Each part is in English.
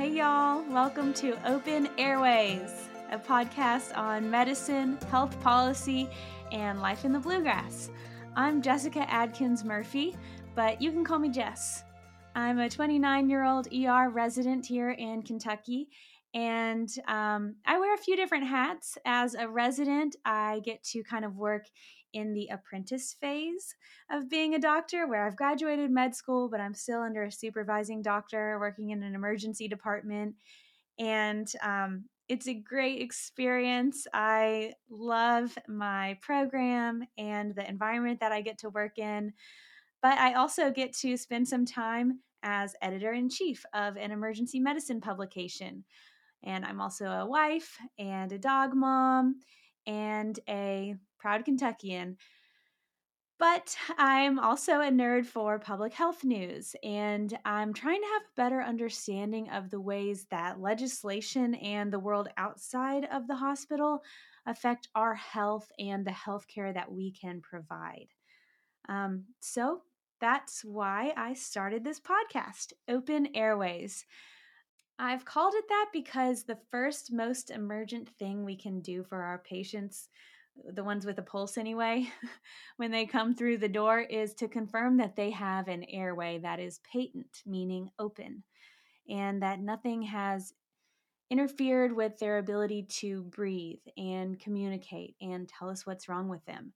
Hey, y'all. Welcome to Open Airways, a podcast on medicine, health policy, and life in the bluegrass. I'm Jessica Adkins Murphy, but you can call me Jess. I'm a 29 year old ER resident here in Kentucky, and um, I wear a few different hats. As a resident, I get to kind of work in the apprentice phase of being a doctor, where I've graduated med school, but I'm still under a supervising doctor working in an emergency department. And um, it's a great experience. I love my program and the environment that I get to work in. But I also get to spend some time as editor in chief of an emergency medicine publication. And I'm also a wife and a dog mom and a proud Kentuckian. But I'm also a nerd for public health news, and I'm trying to have a better understanding of the ways that legislation and the world outside of the hospital affect our health and the healthcare that we can provide. Um, so that's why I started this podcast, Open Airways. I've called it that because the first most emergent thing we can do for our patients, the ones with a pulse anyway, when they come through the door, is to confirm that they have an airway that is patent, meaning open, and that nothing has interfered with their ability to breathe and communicate and tell us what's wrong with them.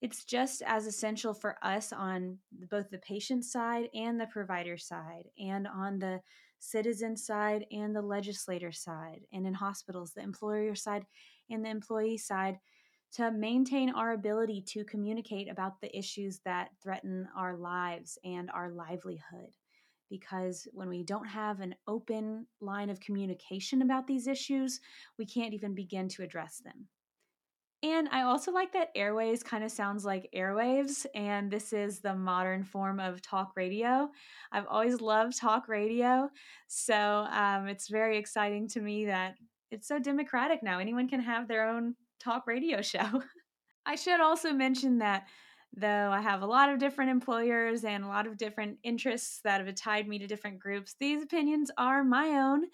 It's just as essential for us on both the patient side and the provider side, and on the citizen side and the legislator side, and in hospitals, the employer side and the employee side, to maintain our ability to communicate about the issues that threaten our lives and our livelihood. Because when we don't have an open line of communication about these issues, we can't even begin to address them. And I also like that airways kind of sounds like airwaves, and this is the modern form of talk radio. I've always loved talk radio, so um, it's very exciting to me that it's so democratic now. Anyone can have their own talk radio show. I should also mention that though I have a lot of different employers and a lot of different interests that have tied me to different groups, these opinions are my own.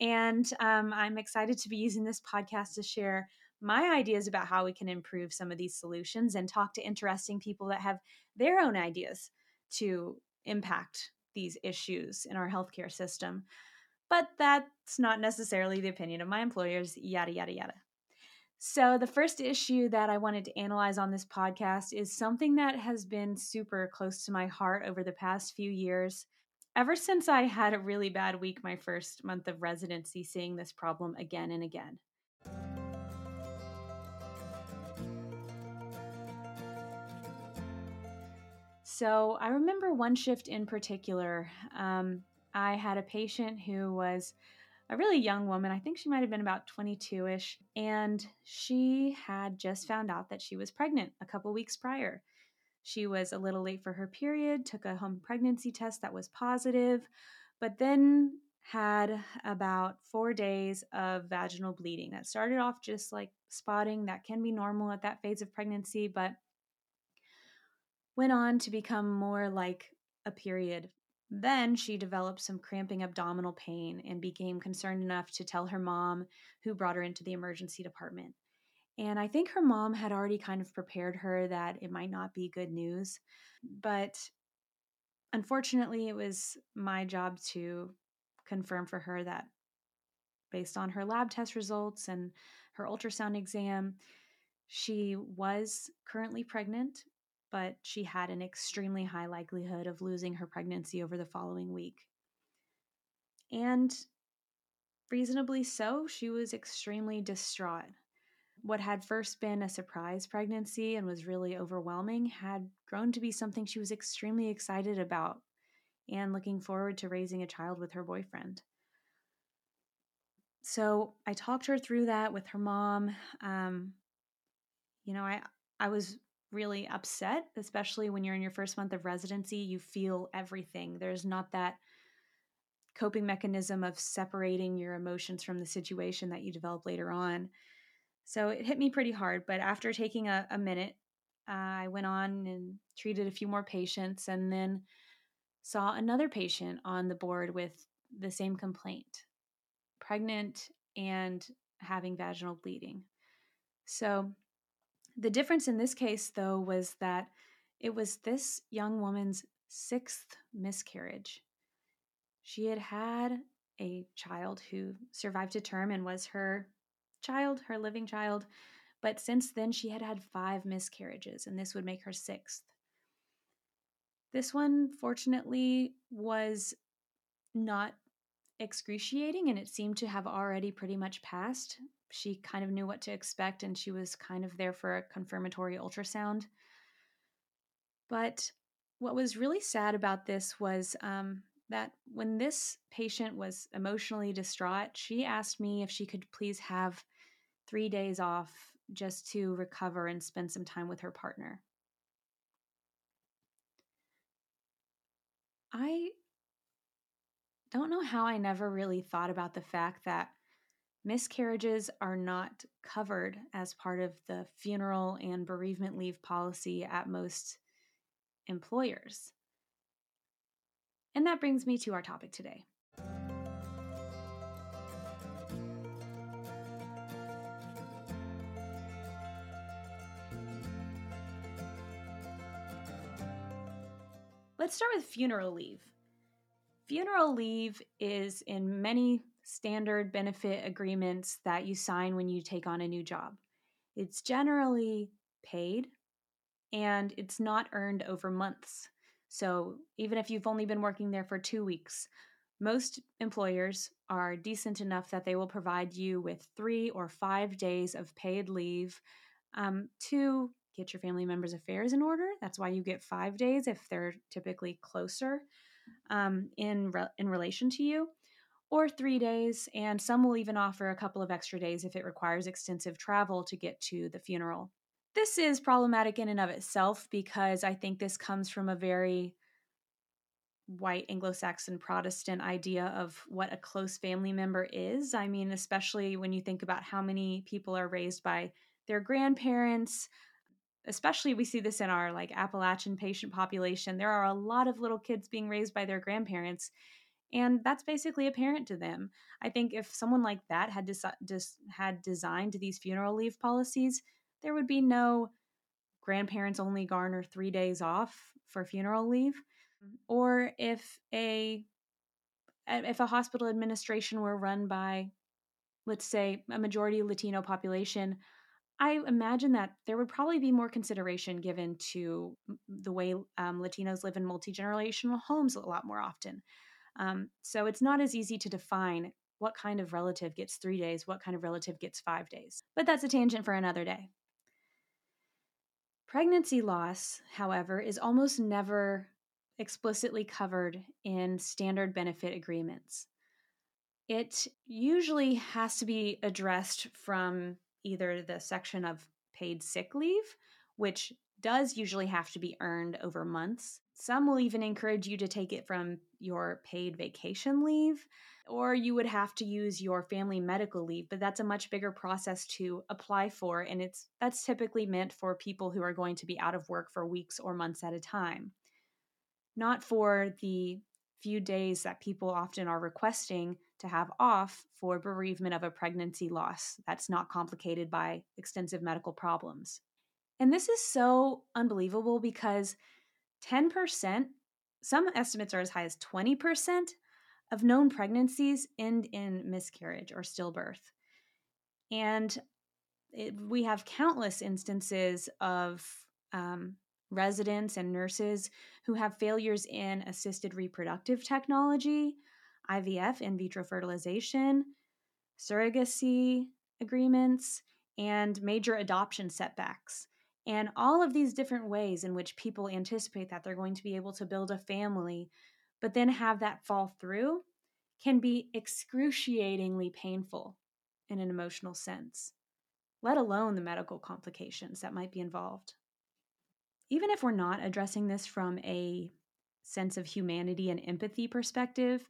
And um, I'm excited to be using this podcast to share my ideas about how we can improve some of these solutions and talk to interesting people that have their own ideas to impact these issues in our healthcare system. But that's not necessarily the opinion of my employers, yada, yada, yada. So, the first issue that I wanted to analyze on this podcast is something that has been super close to my heart over the past few years. Ever since I had a really bad week my first month of residency, seeing this problem again and again. So I remember one shift in particular. Um, I had a patient who was a really young woman. I think she might have been about 22 ish. And she had just found out that she was pregnant a couple weeks prior. She was a little late for her period, took a home pregnancy test that was positive, but then had about four days of vaginal bleeding that started off just like spotting that can be normal at that phase of pregnancy, but went on to become more like a period. Then she developed some cramping abdominal pain and became concerned enough to tell her mom, who brought her into the emergency department. And I think her mom had already kind of prepared her that it might not be good news. But unfortunately, it was my job to confirm for her that based on her lab test results and her ultrasound exam, she was currently pregnant but she had an extremely high likelihood of losing her pregnancy over the following week. And reasonably so, she was extremely distraught. What had first been a surprise pregnancy and was really overwhelming had grown to be something she was extremely excited about and looking forward to raising a child with her boyfriend. So I talked her through that with her mom. Um, you know, I I was really upset, especially when you're in your first month of residency. You feel everything. There's not that coping mechanism of separating your emotions from the situation that you develop later on. So it hit me pretty hard. But after taking a, a minute, uh, I went on and treated a few more patients and then saw another patient on the board with the same complaint. pregnant and having vaginal bleeding. So, the difference in this case, though, was that it was this young woman's sixth miscarriage. She had had a child who survived to term and was her child, her living child, but since then she had had five miscarriages, and this would make her sixth. This one, fortunately, was not excruciating and it seemed to have already pretty much passed. She kind of knew what to expect and she was kind of there for a confirmatory ultrasound. But what was really sad about this was um, that when this patient was emotionally distraught, she asked me if she could please have three days off just to recover and spend some time with her partner. I don't know how I never really thought about the fact that miscarriages are not covered as part of the funeral and bereavement leave policy at most employers. And that brings me to our topic today. Let's start with funeral leave. Funeral leave is in many standard benefit agreements that you sign when you take on a new job. It's generally paid and it's not earned over months. So even if you've only been working there for two weeks, most employers are decent enough that they will provide you with three or five days of paid leave um, to get your family members' affairs in order. That's why you get five days if they're typically closer um, in re- in relation to you, or three days, and some will even offer a couple of extra days if it requires extensive travel to get to the funeral. This is problematic in and of itself because I think this comes from a very white Anglo-Saxon Protestant idea of what a close family member is. I mean, especially when you think about how many people are raised by their grandparents, especially we see this in our like Appalachian patient population. There are a lot of little kids being raised by their grandparents, and that's basically apparent to them. I think if someone like that had desi- just had designed these funeral leave policies, there would be no grandparents only garner three days off for funeral leave, or if a if a hospital administration were run by let's say a majority Latino population, I imagine that there would probably be more consideration given to the way um, Latinos live in multi generational homes a lot more often. Um, so it's not as easy to define what kind of relative gets three days, what kind of relative gets five days. But that's a tangent for another day. Pregnancy loss, however, is almost never explicitly covered in standard benefit agreements. It usually has to be addressed from either the section of paid sick leave, which does usually have to be earned over months. Some will even encourage you to take it from your paid vacation leave, or you would have to use your family medical leave, but that's a much bigger process to apply for and it's that's typically meant for people who are going to be out of work for weeks or months at a time. Not for the few days that people often are requesting to have off for bereavement of a pregnancy loss that's not complicated by extensive medical problems. And this is so unbelievable because 10%, some estimates are as high as 20% of known pregnancies end in miscarriage or stillbirth. And it, we have countless instances of um, residents and nurses who have failures in assisted reproductive technology, IVF, in vitro fertilization, surrogacy agreements, and major adoption setbacks. And all of these different ways in which people anticipate that they're going to be able to build a family, but then have that fall through can be excruciatingly painful in an emotional sense, let alone the medical complications that might be involved even if we're not addressing this from a sense of humanity and empathy perspective,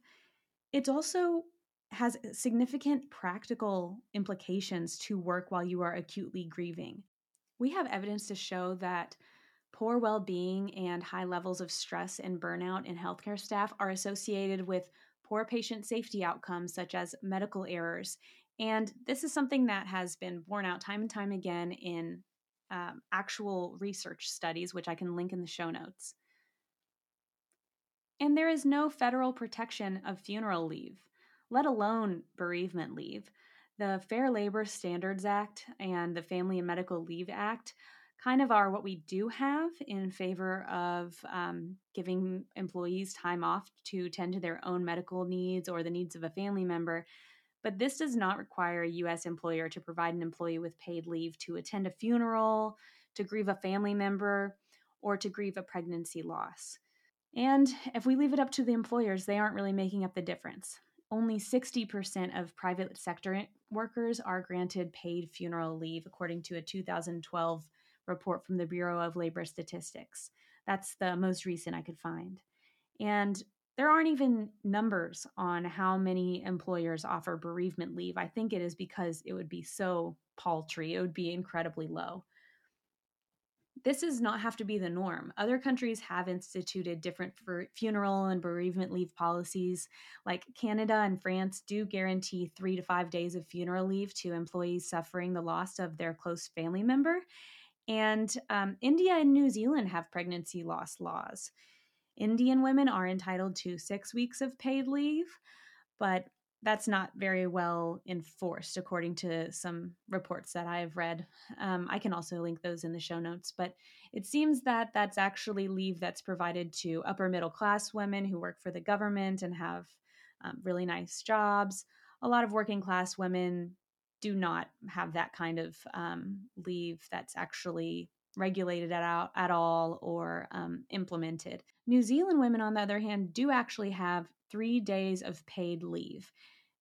it also has significant practical implications to work while you are acutely grieving. We have evidence to show that poor well being and high levels of stress and burnout in healthcare staff are associated with poor patient safety outcomes, such as medical errors. And this is something that has been borne out time and time again in um, actual research studies, which I can link in the show notes. And there is no federal protection of funeral leave, let alone bereavement leave. The Fair Labor Standards Act and the Family and Medical Leave Act kind of are what we do have in favor of um, giving employees time off to tend to their own medical needs or the needs of a family member. But this does not require a U.S. employer to provide an employee with paid leave to attend a funeral, to grieve a family member, or to grieve a pregnancy loss. And if we leave it up to the employers, they aren't really making up the difference. Only 60% of private sector workers are granted paid funeral leave, according to a 2012 report from the Bureau of Labor Statistics. That's the most recent I could find. And there aren't even numbers on how many employers offer bereavement leave. I think it is because it would be so paltry, it would be incredibly low. This does not have to be the norm. Other countries have instituted different funeral and bereavement leave policies. Like Canada and France do guarantee three to five days of funeral leave to employees suffering the loss of their close family member. And um, India and New Zealand have pregnancy loss laws. Indian women are entitled to six weeks of paid leave, but that's not very well enforced, according to some reports that I've read. Um, I can also link those in the show notes, but it seems that that's actually leave that's provided to upper middle class women who work for the government and have um, really nice jobs. A lot of working class women do not have that kind of um, leave that's actually regulated at, at all or um, implemented. New Zealand women, on the other hand, do actually have three days of paid leave.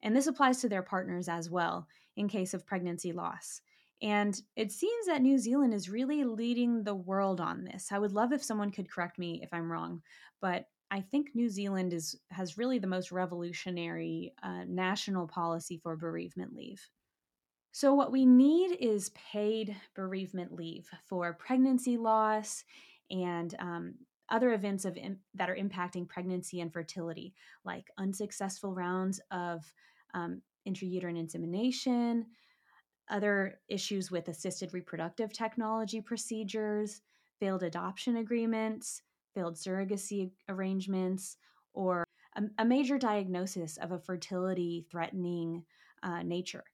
And this applies to their partners as well in case of pregnancy loss. And it seems that New Zealand is really leading the world on this. I would love if someone could correct me if I'm wrong, but I think New Zealand is has really the most revolutionary uh, national policy for bereavement leave. So, what we need is paid bereavement leave for pregnancy loss and um, other events of in, that are impacting pregnancy and fertility, like unsuccessful rounds of um, intrauterine insemination, other issues with assisted reproductive technology procedures, failed adoption agreements, failed surrogacy arrangements, or a, a major diagnosis of a fertility threatening uh, nature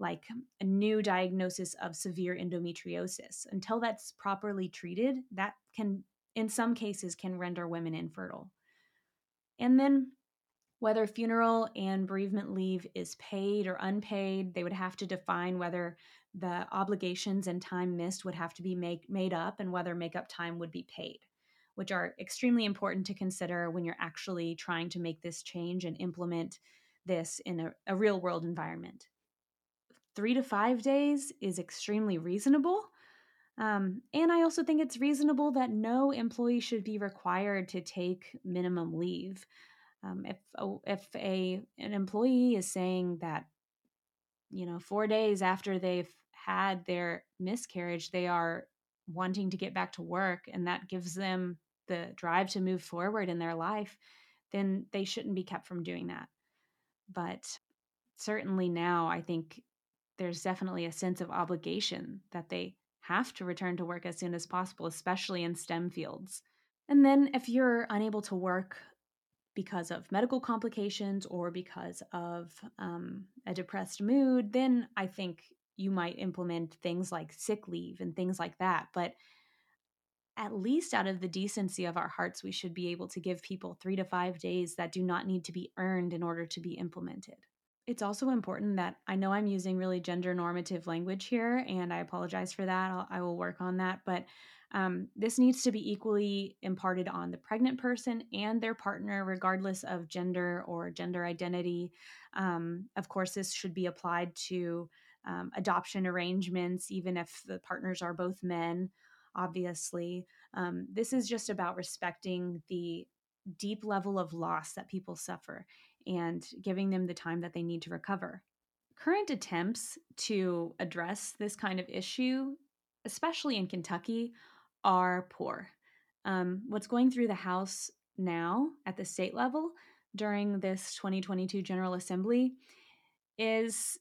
like a new diagnosis of severe endometriosis. Until that's properly treated, that can, in some cases, can render women infertile. And then whether funeral and bereavement leave is paid or unpaid, they would have to define whether the obligations and time missed would have to be make, made up and whether makeup time would be paid, which are extremely important to consider when you're actually trying to make this change and implement this in a, a real world environment three to five days is extremely reasonable. Um, and I also think it's reasonable that no employee should be required to take minimum leave. Um, if a, if a an employee is saying that, you know, four days after they've had their miscarriage, they are wanting to get back to work, and that gives them the drive to move forward in their life, then they shouldn't be kept from doing that. But certainly now, I think there's definitely a sense of obligation that they have to return to work as soon as possible, especially in STEM fields. And then if you're unable to work because of medical complications or because of um, a depressed mood, then I think you might implement things like sick leave and things like that. But at least out of the decency of our hearts, we should be able to give people three to five days that do not need to be earned in order to be implemented. It's also important that I know I'm using really gender normative language here, and I apologize for that. I'll, I will work on that. But um, this needs to be equally imparted on the pregnant person and their partner, regardless of gender or gender identity. Um, of course, this should be applied to um, adoption arrangements, even if the partners are both men, obviously. Um, this is just about respecting the deep level of loss that people suffer and giving them the time that they need to recover. Current attempts to address this kind of issue, especially in Kentucky, are poor. Um, what's going through the House now at the state level, during this 2022 General Assembly is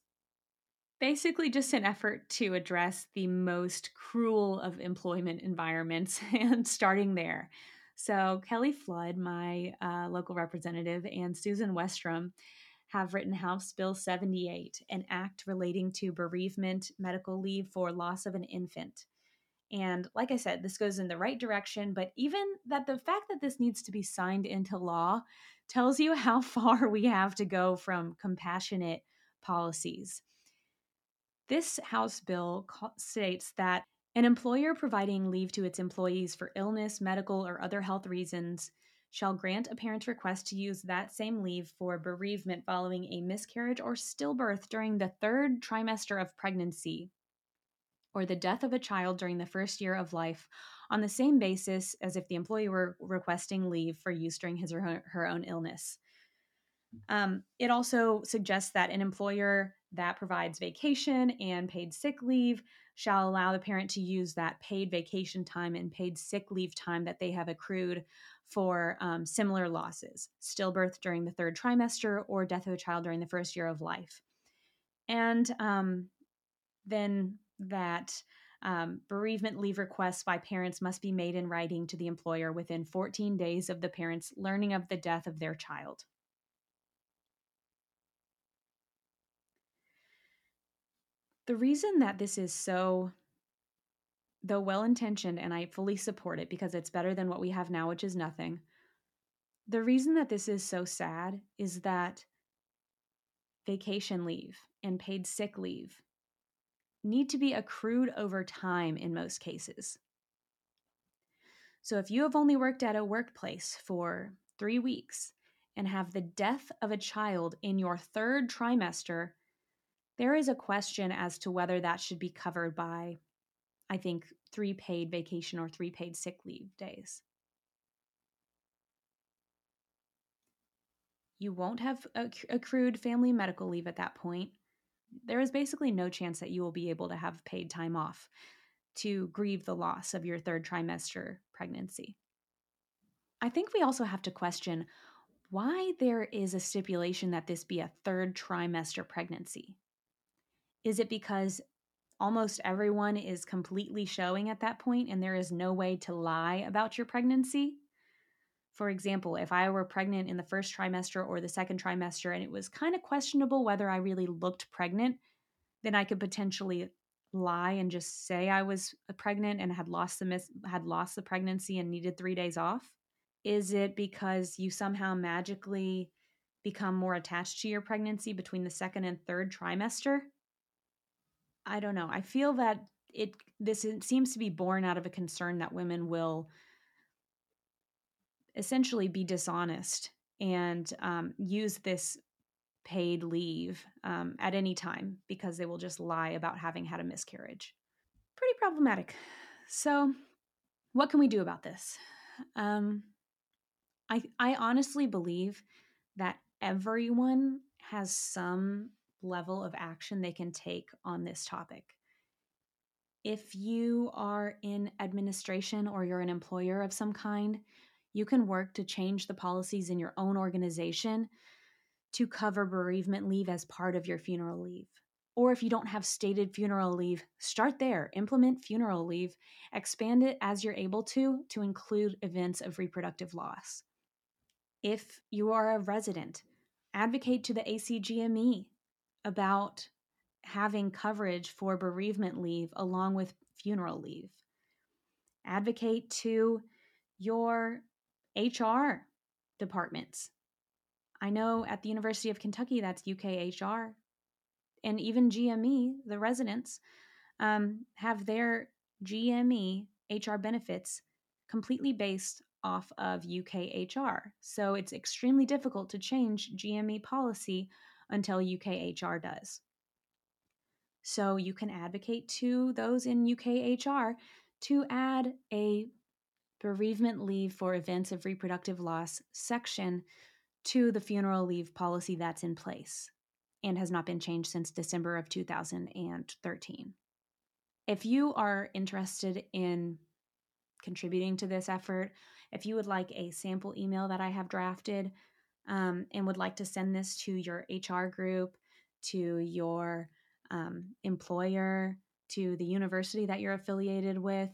basically just an effort to address the most cruel of employment environments and starting there. So, Kelly Flood, my uh, local representative, and Susan Westrom have written House Bill 78, an act relating to bereavement medical leave for loss of an infant. And like I said, this goes in the right direction, but even that the fact that this needs to be signed into law tells you how far we have to go from compassionate policies. This House bill states that an employer providing leave to its employees for illness, medical, or other health reasons shall grant a parent's request to use that same leave for bereavement following a miscarriage or stillbirth during the third trimester of pregnancy or the death of a child during the first year of life on the same basis as if the employee were requesting leave for use during his or her, own illness. Um, it also suggests that an employer that provides vacation and paid sick leave shall allow the parent to use that paid vacation time and paid sick leave time that they have accrued for um, similar losses stillbirth during the third trimester or death of a child during the first year of life. And um, then that um, bereavement leave requests by parents must be made in writing to the employer within 14 days of the parents learning of the death of their child. The reason that this is so though well intentioned, and I fully support it because it's better than what we have now, which is nothing. The reason that this is so sad is that vacation leave and paid sick leave need to be accrued over time in most cases. So if you have only worked at a workplace for three weeks and have the death of a child in your third trimester, there is a question as to whether that should be covered by I think, three paid vacation or three paid sick leave days. You won't have accrued family medical leave at that point. There is basically no chance that you will be able to have paid time off to grieve the loss of your third trimester pregnancy. I think we also have to question why there is a stipulation that this be a third trimester pregnancy. Is it because almost everyone is completely showing at that point and there is no way to lie about your pregnancy. For example, if I were pregnant in the first trimester or the second trimester and it was kind of questionable whether I really looked pregnant, then I could potentially lie and just say I was uh, pregnant and had lost the mis- had lost the pregnancy and needed 3 days off. Is it because you somehow magically become more attached to your pregnancy between the second and third trimester? I don't know. I feel that it this seems to be born out of a concern that women will essentially be dishonest and um, use this paid leave um, at any time because they will just lie about having had a miscarriage. Pretty problematic. So, what can we do about this? Um, I I honestly believe that everyone has some level of action they can take on this topic. If you are in administration or you're an employer of some kind, you can work to change the policies in your own organization to cover bereavement leave as part of your funeral leave. Or if you don't have stated funeral leave, start there. Implement funeral leave. Expand it as you're able to to include events of reproductive loss. If you are a resident, advocate to the ACGME about having coverage for bereavement leave along with funeral leave. Advocate to your HR departments. I know at the University of Kentucky that's UKHR, and even GME, the residents, um, have their GME HR benefits completely based off of UKHR. So it's extremely difficult to change GME policy until UKHR does. So you can advocate to those in UKHR to add a bereavement leave for events of reproductive loss section to the funeral leave policy that's in place and has not been changed since December of 2013. If you are interested in contributing to this effort, if you would like a sample email that I have drafted, um, and would like to send this to your HR group, to your um, employer, to the university that you're affiliated with,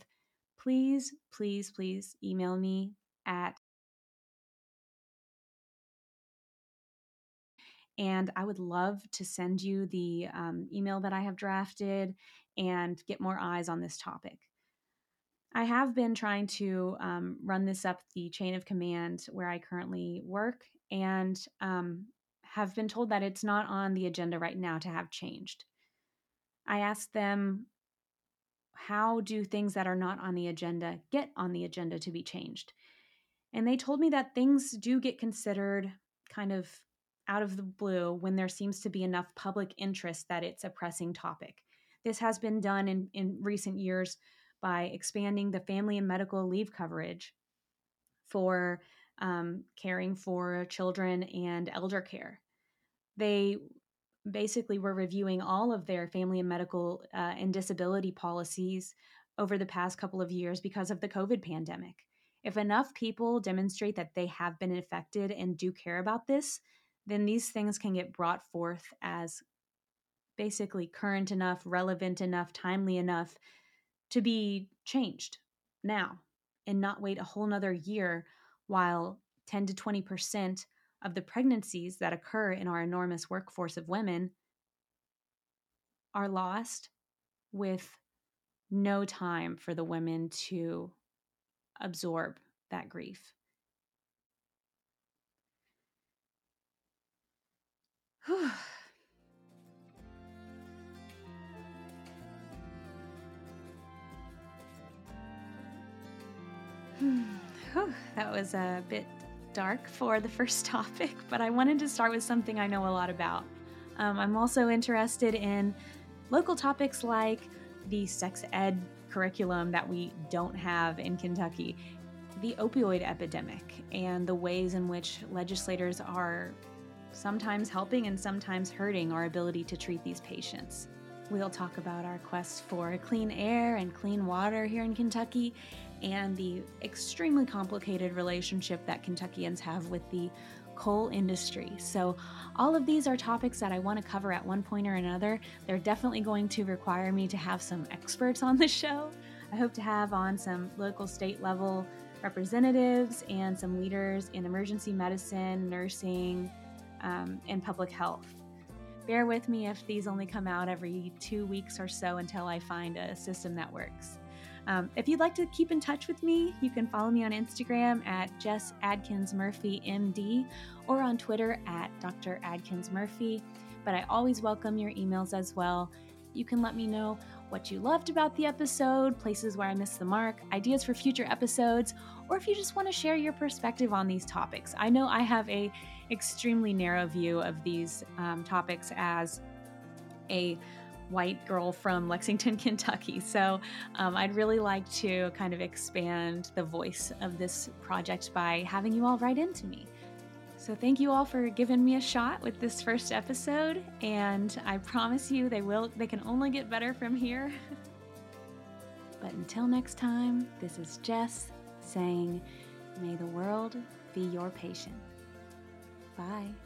please, please, please email me at and I would love to send you the um, email that I have drafted and get more eyes on this topic. I have been trying to um, run this up the chain of command where I currently work and um, have been told that it's not on the agenda right now to have changed. I asked them, how do things that are not on the agenda get on the agenda to be changed? And they told me that things do get considered kind of out of the blue when there seems to be enough public interest that it's a pressing topic. This has been done in, in recent years by expanding the family and medical leave coverage for um, caring for children and elder care. They basically were reviewing all of their family and medical uh, and disability policies over the past couple of years because of the COVID pandemic. If enough people demonstrate that they have been affected and do care about this, then these things can get brought forth as basically current enough, relevant enough, timely enough to be changed now and not wait a whole nother year while 10 to 20% of the pregnancies that occur in our enormous workforce of women are lost with no time for the women to absorb that grief. Whew. that was a bit dark for the first topic, but I wanted to start with something I know a lot about. Um, I'm also interested in local topics like the sex ed curriculum that we don't have in Kentucky, the opioid epidemic, and the ways in which legislators are sometimes helping and sometimes hurting our ability to treat these patients. We'll talk about our quest for clean air and clean water here in Kentucky and the extremely complicated relationship that Kentuckians have with the coal industry. So, all of these are topics that I want to cover at one point or another. They're definitely going to require me to have some experts on the show. I hope to have on some local, state level representatives and some leaders in emergency medicine, nursing, um, and public health. Bear with me if these only come out every two weeks or so until I find a system that works. Um, if you'd like to keep in touch with me, you can follow me on Instagram at Jess Adkins Murphy MD or on Twitter at Dr. Adkins Murphy. But I always welcome your emails as well. You can let me know what you loved about the episode, places where I missed the mark, ideas for future episodes, or if you just want to share your perspective on these topics. I know I have a extremely narrow view of these um, topics as a white girl from Lexington, Kentucky. So um, I'd really like to kind of expand the voice of this project by having you all write into me. So thank you all for giving me a shot with this first episode, and I promise you they will they can only get better from here. but until next time, this is Jess saying, may the world be your patient. Bye.